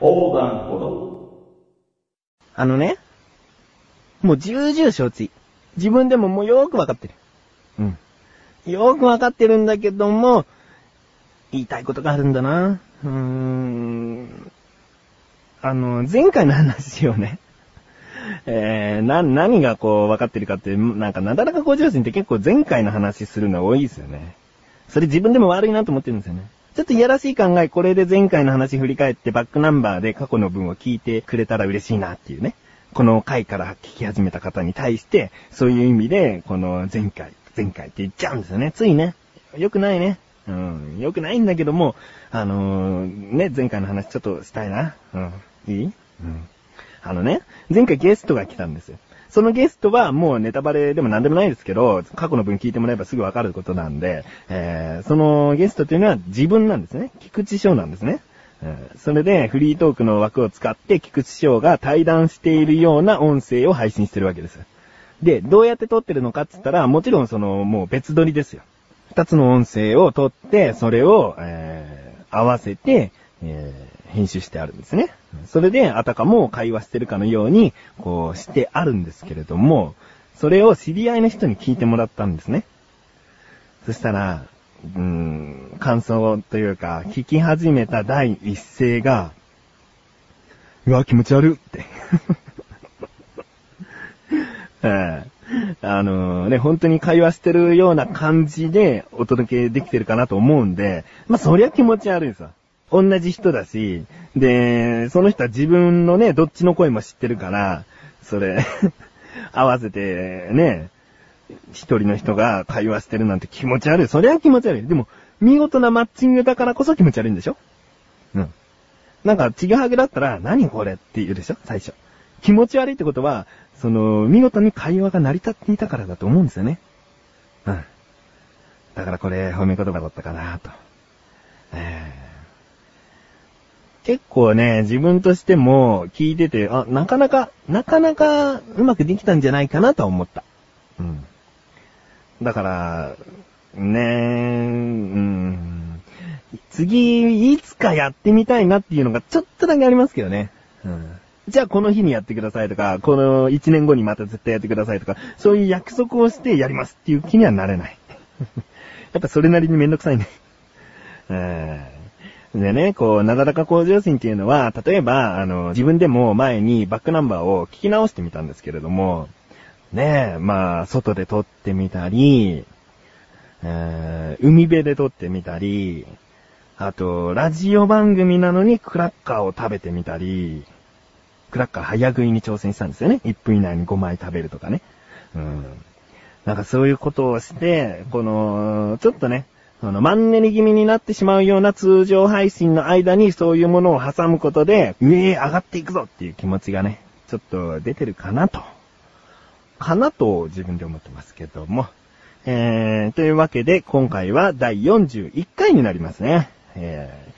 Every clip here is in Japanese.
横断歩道。あのね、もう重々承知。自分でももうよーくわかってる。うん。よーくわかってるんだけども、言いたいことがあるんだな。うーん。あの、前回の話をね、えー、な、何がこう分かってるかって、なんかなだらか向上心って結構前回の話するの多いですよね。それ自分でも悪いなと思ってるんですよね。ちょっといやらしい考え、これで前回の話振り返ってバックナンバーで過去の文を聞いてくれたら嬉しいなっていうね。この回から聞き始めた方に対して、そういう意味で、この前回、前回って言っちゃうんですよね。ついね。よくないね。うん。よくないんだけども、あのー、ね、前回の話ちょっとしたいな。うん。いい？うん。あのね、前回ゲストが来たんですよ。そのゲストはもうネタバレでも何でもないですけど、過去の文聞いてもらえばすぐわかることなんで、えー、そのゲストというのは自分なんですね。菊池翔なんですね。それで、フリートークの枠を使って、菊池翔が対談しているような音声を配信してるわけです。で、どうやって撮ってるのかって言ったら、もちろんその、もう別撮りですよ。二つの音声を撮って、それを、えー、合わせて、えー、編集してあるんですね。それで、あたかも会話してるかのように、こうしてあるんですけれども、それを知り合いの人に聞いてもらったんですね。そしたら、うーん、感想というか、聞き始めた第一声が、うわ、気持ち悪いって。あのね、本当に会話してるような感じでお届けできてるかなと思うんで、まあ、そりゃ気持ち悪いさ。同じ人だし、で、その人は自分のね、どっちの声も知ってるから、それ 合わせて、ね、一人の人が会話してるなんて気持ち悪い。そりゃ気持ち悪い。でも、見事なマッチングだからこそ気持ち悪いんでしょ？うん。なんか、ちぐはぐだったら、何これって言うでしょ？最初。気持ち悪いってことは、その、見事に会話が成り立っていたからだと思うんですよね。うん。だからこれ、褒め言葉だったかなと。えー、結構ね、自分としても聞いてて、あ、なかなか、なかなかうまくできたんじゃないかなと思った。うん。だから、ねえ、うん。次、いつかやってみたいなっていうのがちょっとだけありますけどね。うん。じゃあこの日にやってくださいとか、この1年後にまた絶対やってくださいとか、そういう約束をしてやりますっていう気にはなれない。やっぱそれなりにめんどくさいね。でね、こう、なだらか向上心っていうのは、例えば、あの、自分でも前にバックナンバーを聞き直してみたんですけれども、ねえ、まあ、外で撮ってみたり、えー、海辺で撮ってみたり、あと、ラジオ番組なのにクラッカーを食べてみたり、クラッカー早食いに挑戦したんですよね。1分以内に5枚食べるとかね。うん。なんかそういうことをして、この、ちょっとね、あの、マンネリ気味になってしまうような通常配信の間にそういうものを挟むことで、上へ上がっていくぞっていう気持ちがね、ちょっと出てるかなと。かなと自分で思ってますけども。えー、というわけで今回は第41回になりますね。えー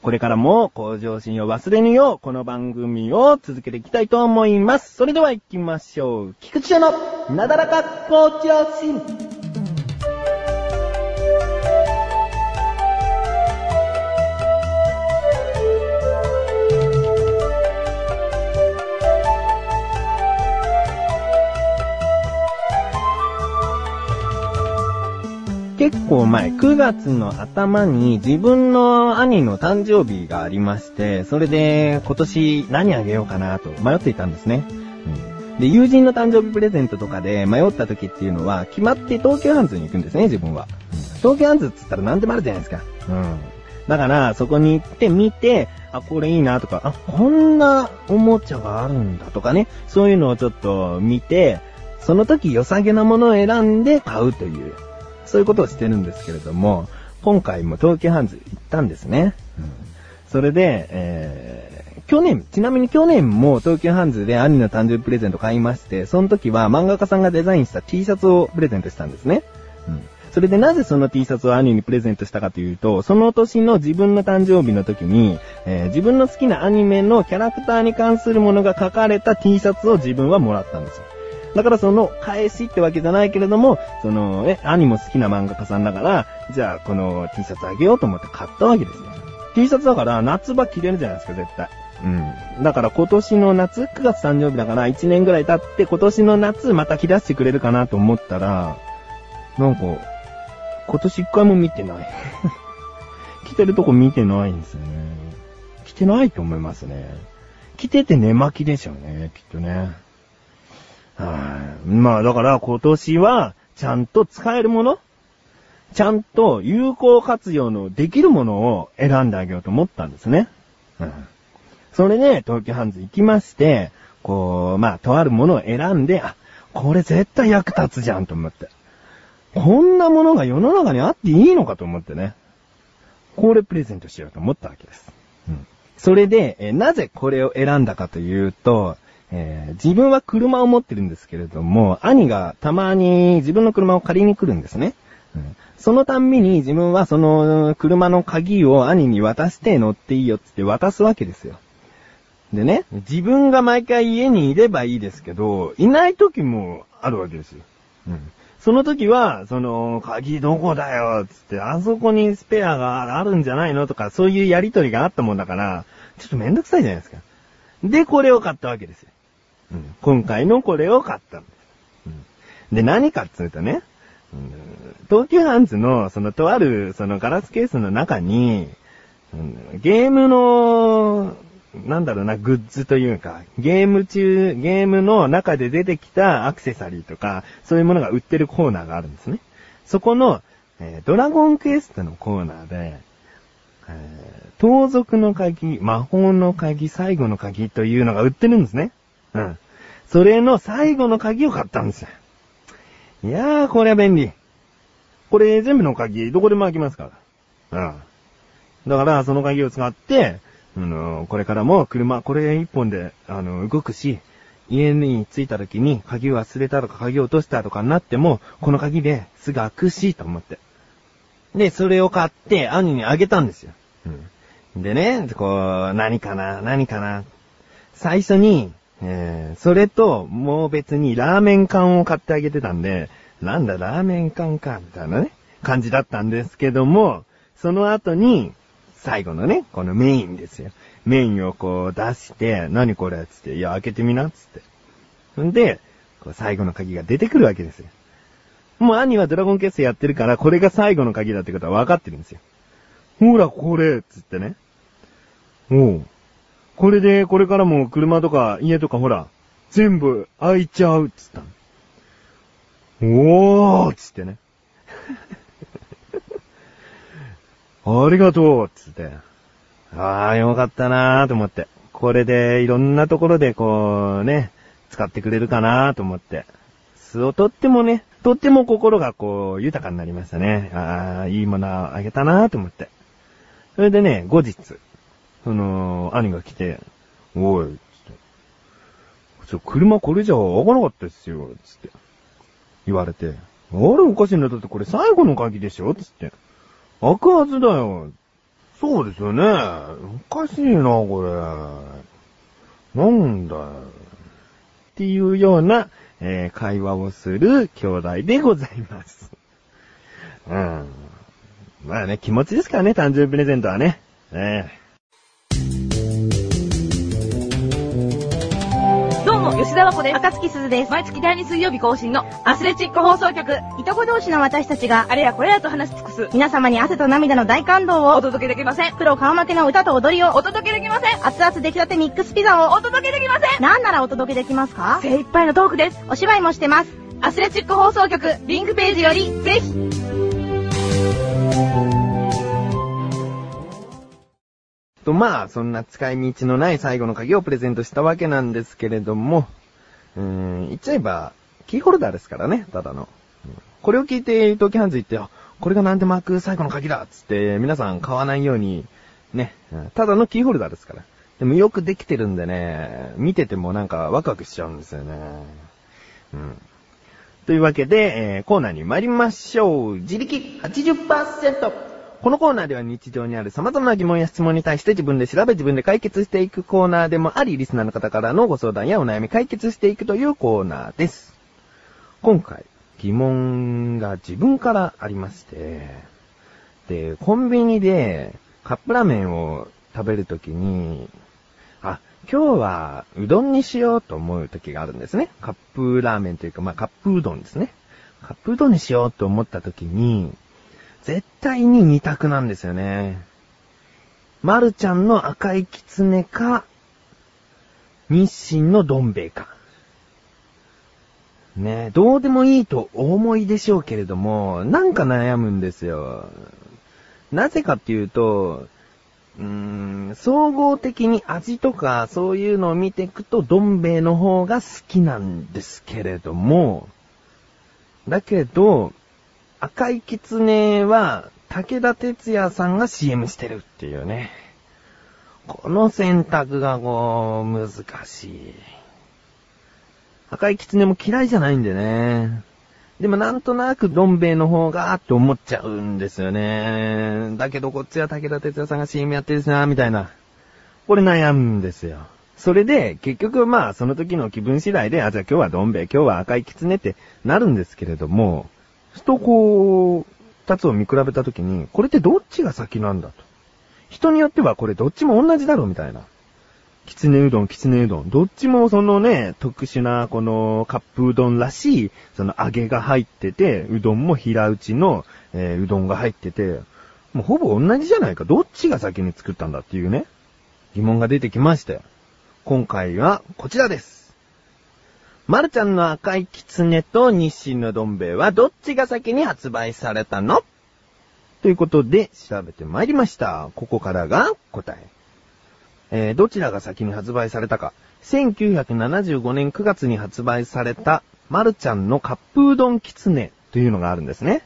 これからも向上心を忘れぬよう、この番組を続けていきたいと思います。それでは行きましょう。菊池のなだらか向上心。結構前、9月の頭に自分の兄の誕生日がありまして、それで今年何あげようかなと迷っていたんですね。うん、で、友人の誕生日プレゼントとかで迷った時っていうのは、決まって東急ハンズに行くんですね、自分は。東急ハンズって言ったら何でもあるじゃないですか。うん。だから、そこに行って見て、あ、これいいなとか、あ、こんなおもちゃがあるんだとかね、そういうのをちょっと見て、その時良さげなものを選んで買うという。そういうことをしてるんですけれども、今回も東急ハンズ行ったんですね。うん、それで、えー、去年、ちなみに去年も東急ハンズで兄の誕生日プレゼント買いまして、その時は漫画家さんがデザインした T シャツをプレゼントしたんですね。うん。それでなぜその T シャツを兄にプレゼントしたかというと、その年の自分の誕生日の時に、えー、自分の好きなアニメのキャラクターに関するものが書かれた T シャツを自分はもらったんですよ。だからその返しってわけじゃないけれども、その、え、兄も好きな漫画家さんだから、じゃあこの T シャツあげようと思って買ったわけですよ。T シャツだから夏場着れるじゃないですか、絶対。うん。だから今年の夏、9月誕生日だから1年ぐらい経って今年の夏また来出してくれるかなと思ったら、なんか、今年一回も見てない。来てるとこ見てないんですよね。来てないと思いますね。来てて寝巻きでしょうね、きっとね。はい。まあだから今年は、ちゃんと使えるものちゃんと有効活用のできるものを選んであげようと思ったんですね。うん。それで、東急ハンズ行きまして、こう、まあ、とあるものを選んで、あ、これ絶対役立つじゃんと思って。こんなものが世の中にあっていいのかと思ってね。これプレゼントしようと思ったわけです。うん。それで、えなぜこれを選んだかというと、えー自分は車を持ってるんですけれども、兄がたまに自分の車を借りに来るんですね。うんそのたんびに自分はその車の鍵を兄に渡して乗っていいよって渡すわけですよ。でね、自分が毎回家にいればいいですけど、いない時もあるわけですよ。うん。その時は、その、鍵どこだよっつって、あそこにスペアがあるんじゃないのとか、そういうやりとりがあったもんだから、ちょっとめんどくさいじゃないですか。で、これを買ったわけですよ。今回のこれを買ったんです。うん。で、何かっつうとね、うん東急ハンズの、その、とある、その、ガラスケースの中に、ゲームの、なんだろうな、グッズというか、ゲーム中、ゲームの中で出てきたアクセサリーとか、そういうものが売ってるコーナーがあるんですね。そこの、えードラゴンクエストのコーナーで、えー盗賊の鍵、魔法の鍵、最後の鍵というのが売ってるんですね。うん。それの最後の鍵を買ったんですよ。いやー、これは便利。これ全部の鍵、どこでも開きますから。うん。だから、その鍵を使って、あの、これからも車、これ一本で、あの、動くし、家に着いた時に鍵忘れたとか鍵落としたとかになっても、この鍵ですぐ開くし、と思って。で、それを買って兄にあげたんですよ。うん。でね、こう、何かな、何かな。最初に、えー、それと、もう別にラーメン缶を買ってあげてたんで、なんだ、ラーメン缶か、みたいなね、感じだったんですけども、その後に、最後のね、このメインですよ。メインをこう出して、何これつって、いや、開けてみな、つって。んで、こう最後の鍵が出てくるわけですよ。もう兄はドラゴンケースやってるから、これが最後の鍵だってことは分かってるんですよ。ほら、これ、つってね。おう。これで、これからも車とか家とかほら、全部開いちゃう、つったの。おーつってね。ありがとうつって。ああ、よかったなーと思って。これでいろんなところでこうね、使ってくれるかなーと思って。そう、とってもね、とっても心がこう、豊かになりましたね。ああ、いいものあげたなーと思って。それでね、後日、その、兄が来て、おい、つって。ちょ、車これじゃ開かなかったですよ、つって。言われて。あれおかしいんだ。だってこれ最後の鍵でしょつって。開くはずだよ。そうですよね。おかしいな、これ。なんだよ。っていうような、えー会話をする兄弟でございます。うん。まあね、気持ちですからね、誕生日プレゼントはね。えどうも、吉田和子です。赤月鈴です。毎月第2水曜日更新のアスレチック放送局。いとこ同士の私たちが、あれやこれやと話し尽くす。皆様に汗と涙の大感動を、お届けできません。プロ顔負けの歌と踊りを、お届けできません。熱々出来たてミックスピザを、お届けできません。なんならお届けできますか？精一杯のトークです。お芝居もしてます。アスレチック放送局、リンクページより、ぜひ。と、まあ、そんな使い道のない最後の鍵をプレゼントしたわけなんですけれども、うーん、言っちゃえば、キーホルダーですからね、ただの。これを聞いて、東京ハンズ行って、あ、これがなんで巻く最後の鍵だっつって、皆さん買わないように、ね、ただのキーホルダーですから。でもよくできてるんでね、見ててもなんかワクワクしちゃうんですよね。うん。というわけで、えーコーナーに参りましょう。自力80%。このコーナーでは日常にある様々な疑問や質問に対して自分で調べ自分で解決していくコーナーでもあり、リスナーの方からのご相談やお悩み解決していくというコーナーです。今回、疑問が自分からありまして、で、コンビニでカップラーメンを食べるときに、あ、今日はうどんにしようと思う時があるんですね。カップラーメンというか、まあカップうどんですね。カップうどんにしようと思った時に、絶対に二択なんですよね。まるちゃんの赤いきつねか、日清のどん兵衛か。ねどうでもいいとお思いでしょうけれども、なんか悩むんですよ。なぜかっていうと、うーん、総合的に味とかそういうのを見ていくと、どん兵衛の方が好きなんですけれども、だけど、赤いきつねは、武田鉄矢さんが CM してるっていうね。この選択がこう、難しい。赤いきつねも嫌いじゃないんでね。でもなんとなくどん兵衛の方がって思っちゃうんですよね。だけどこっちは武田鉄矢さんが CM やってるしな、みたいな。これ悩むんですよ。それで、結局まあその時の気分次第で、あ、じゃあ今日はどん兵衛、今日は赤いきつねってなるんですけれども、とこう、二つを見比べた時に、これってどっちが先なんだと。人によってはこれどっちも同じだろうみたいな。きつねうどん、きつねうどん。どっちもそのね、特殊なこのカップうどんらしい、その揚げが入ってて、うどんも平打ちの、えーうどんが入ってて、もうほぼ同じじゃないか。どっちが先に作ったんだっていうね、疑問が出てきましたよ。今回はこちらです。まるちゃんの赤いきつねと日清のどん兵衛はどっちが先に発売されたの？ということで調べてまいりました。ここからが答え。えーどちらが先に発売されたか。1975年9月に発売された、まるちゃんのカップうどんきつねというのがあるんですね。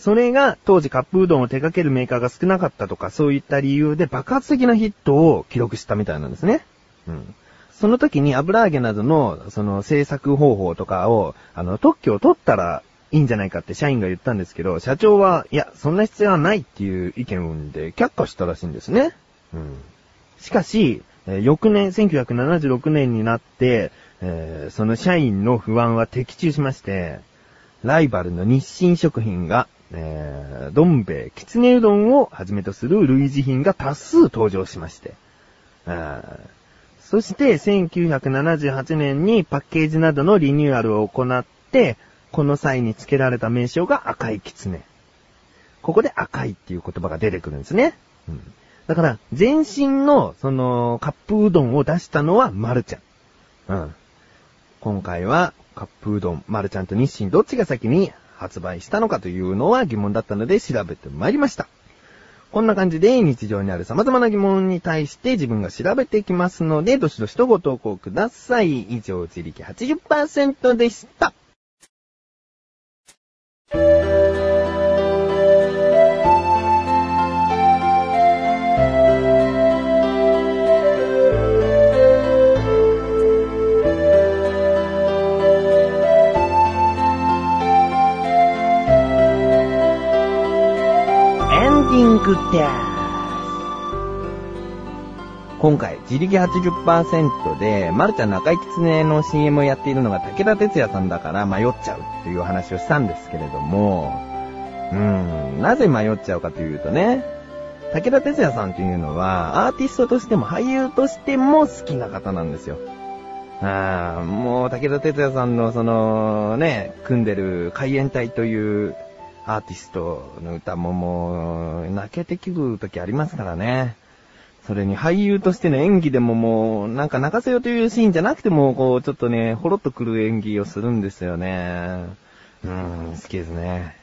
それが当時カップうどんを手掛けるメーカーが少なかったとかそういった理由で爆発的なヒットを記録したみたいなんですね。うん。その時に油揚げなどのその製作方法とかを、あの、特許を取ったらいいんじゃないかって社員が言ったんですけど、社長は、いや、そんな必要はないっていう意見を生んで却下したらしいんですね。うん。しかし、え翌年、1976年になって、えーその社員の不安は的中しまして、ライバルの日清食品が、えー、どん兵衛、きつねうどんをはじめとする類似品が多数登場しまして、あーそして、1978年にパッケージなどのリニューアルを行って、この際に付けられた名称が赤いきつね。ここで赤いっていう言葉が出てくるんですね。うん。だから、前身の、その、カップうどんを出したのは、まるちゃん。うん。今回は、カップうどん、まるちゃんと日清どっちが先に発売したのかというのは疑問だったので調べてまいりました。こんな感じで日常にある様々な疑問に対して自分が調べていきますので、どしどしとご投稿ください。以上、自力80%でした。ンディングです。今回、自力80%で、まるちゃんの赤いきつねの CM をやっているのが武田鉄矢さんだから迷っちゃうっていう話をしたんですけれども、うーん、なぜ迷っちゃうかというとね、武田鉄矢さんというのは、アーティストとしても俳優としても好きな方なんですよ。ああ、もう武田鉄矢さんのそのね、組んでる海援隊というアーティストの歌ももう泣けてきる時ありますからね。それに俳優としての演技でももうなんか泣かせようというシーンじゃなくてもこうちょっとね、ほろっとくる演技をするんですよね。うーん、好きですね。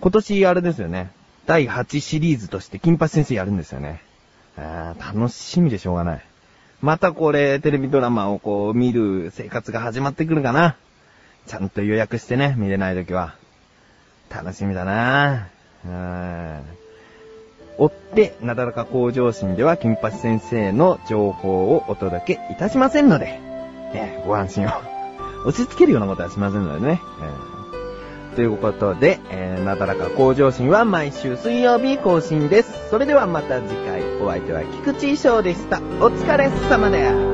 今年あれですよね。第8シリーズとして金八先生やるんですよね。あー楽しみでしょうがない。またこれ、テレビドラマをこう見る生活が始まってくるかな。ちゃんと予約してね、見れないときは。楽しみだなうん。追って、なだらか向上心では、金八先生の情報をお届けいたしませんので、えーご安心を。押し付けるようなことはしませんのでね。うんということで、えーなだらか向上心は毎週水曜日更新です。それではまた次回、お相手は菊池翔でした。お疲れ様です。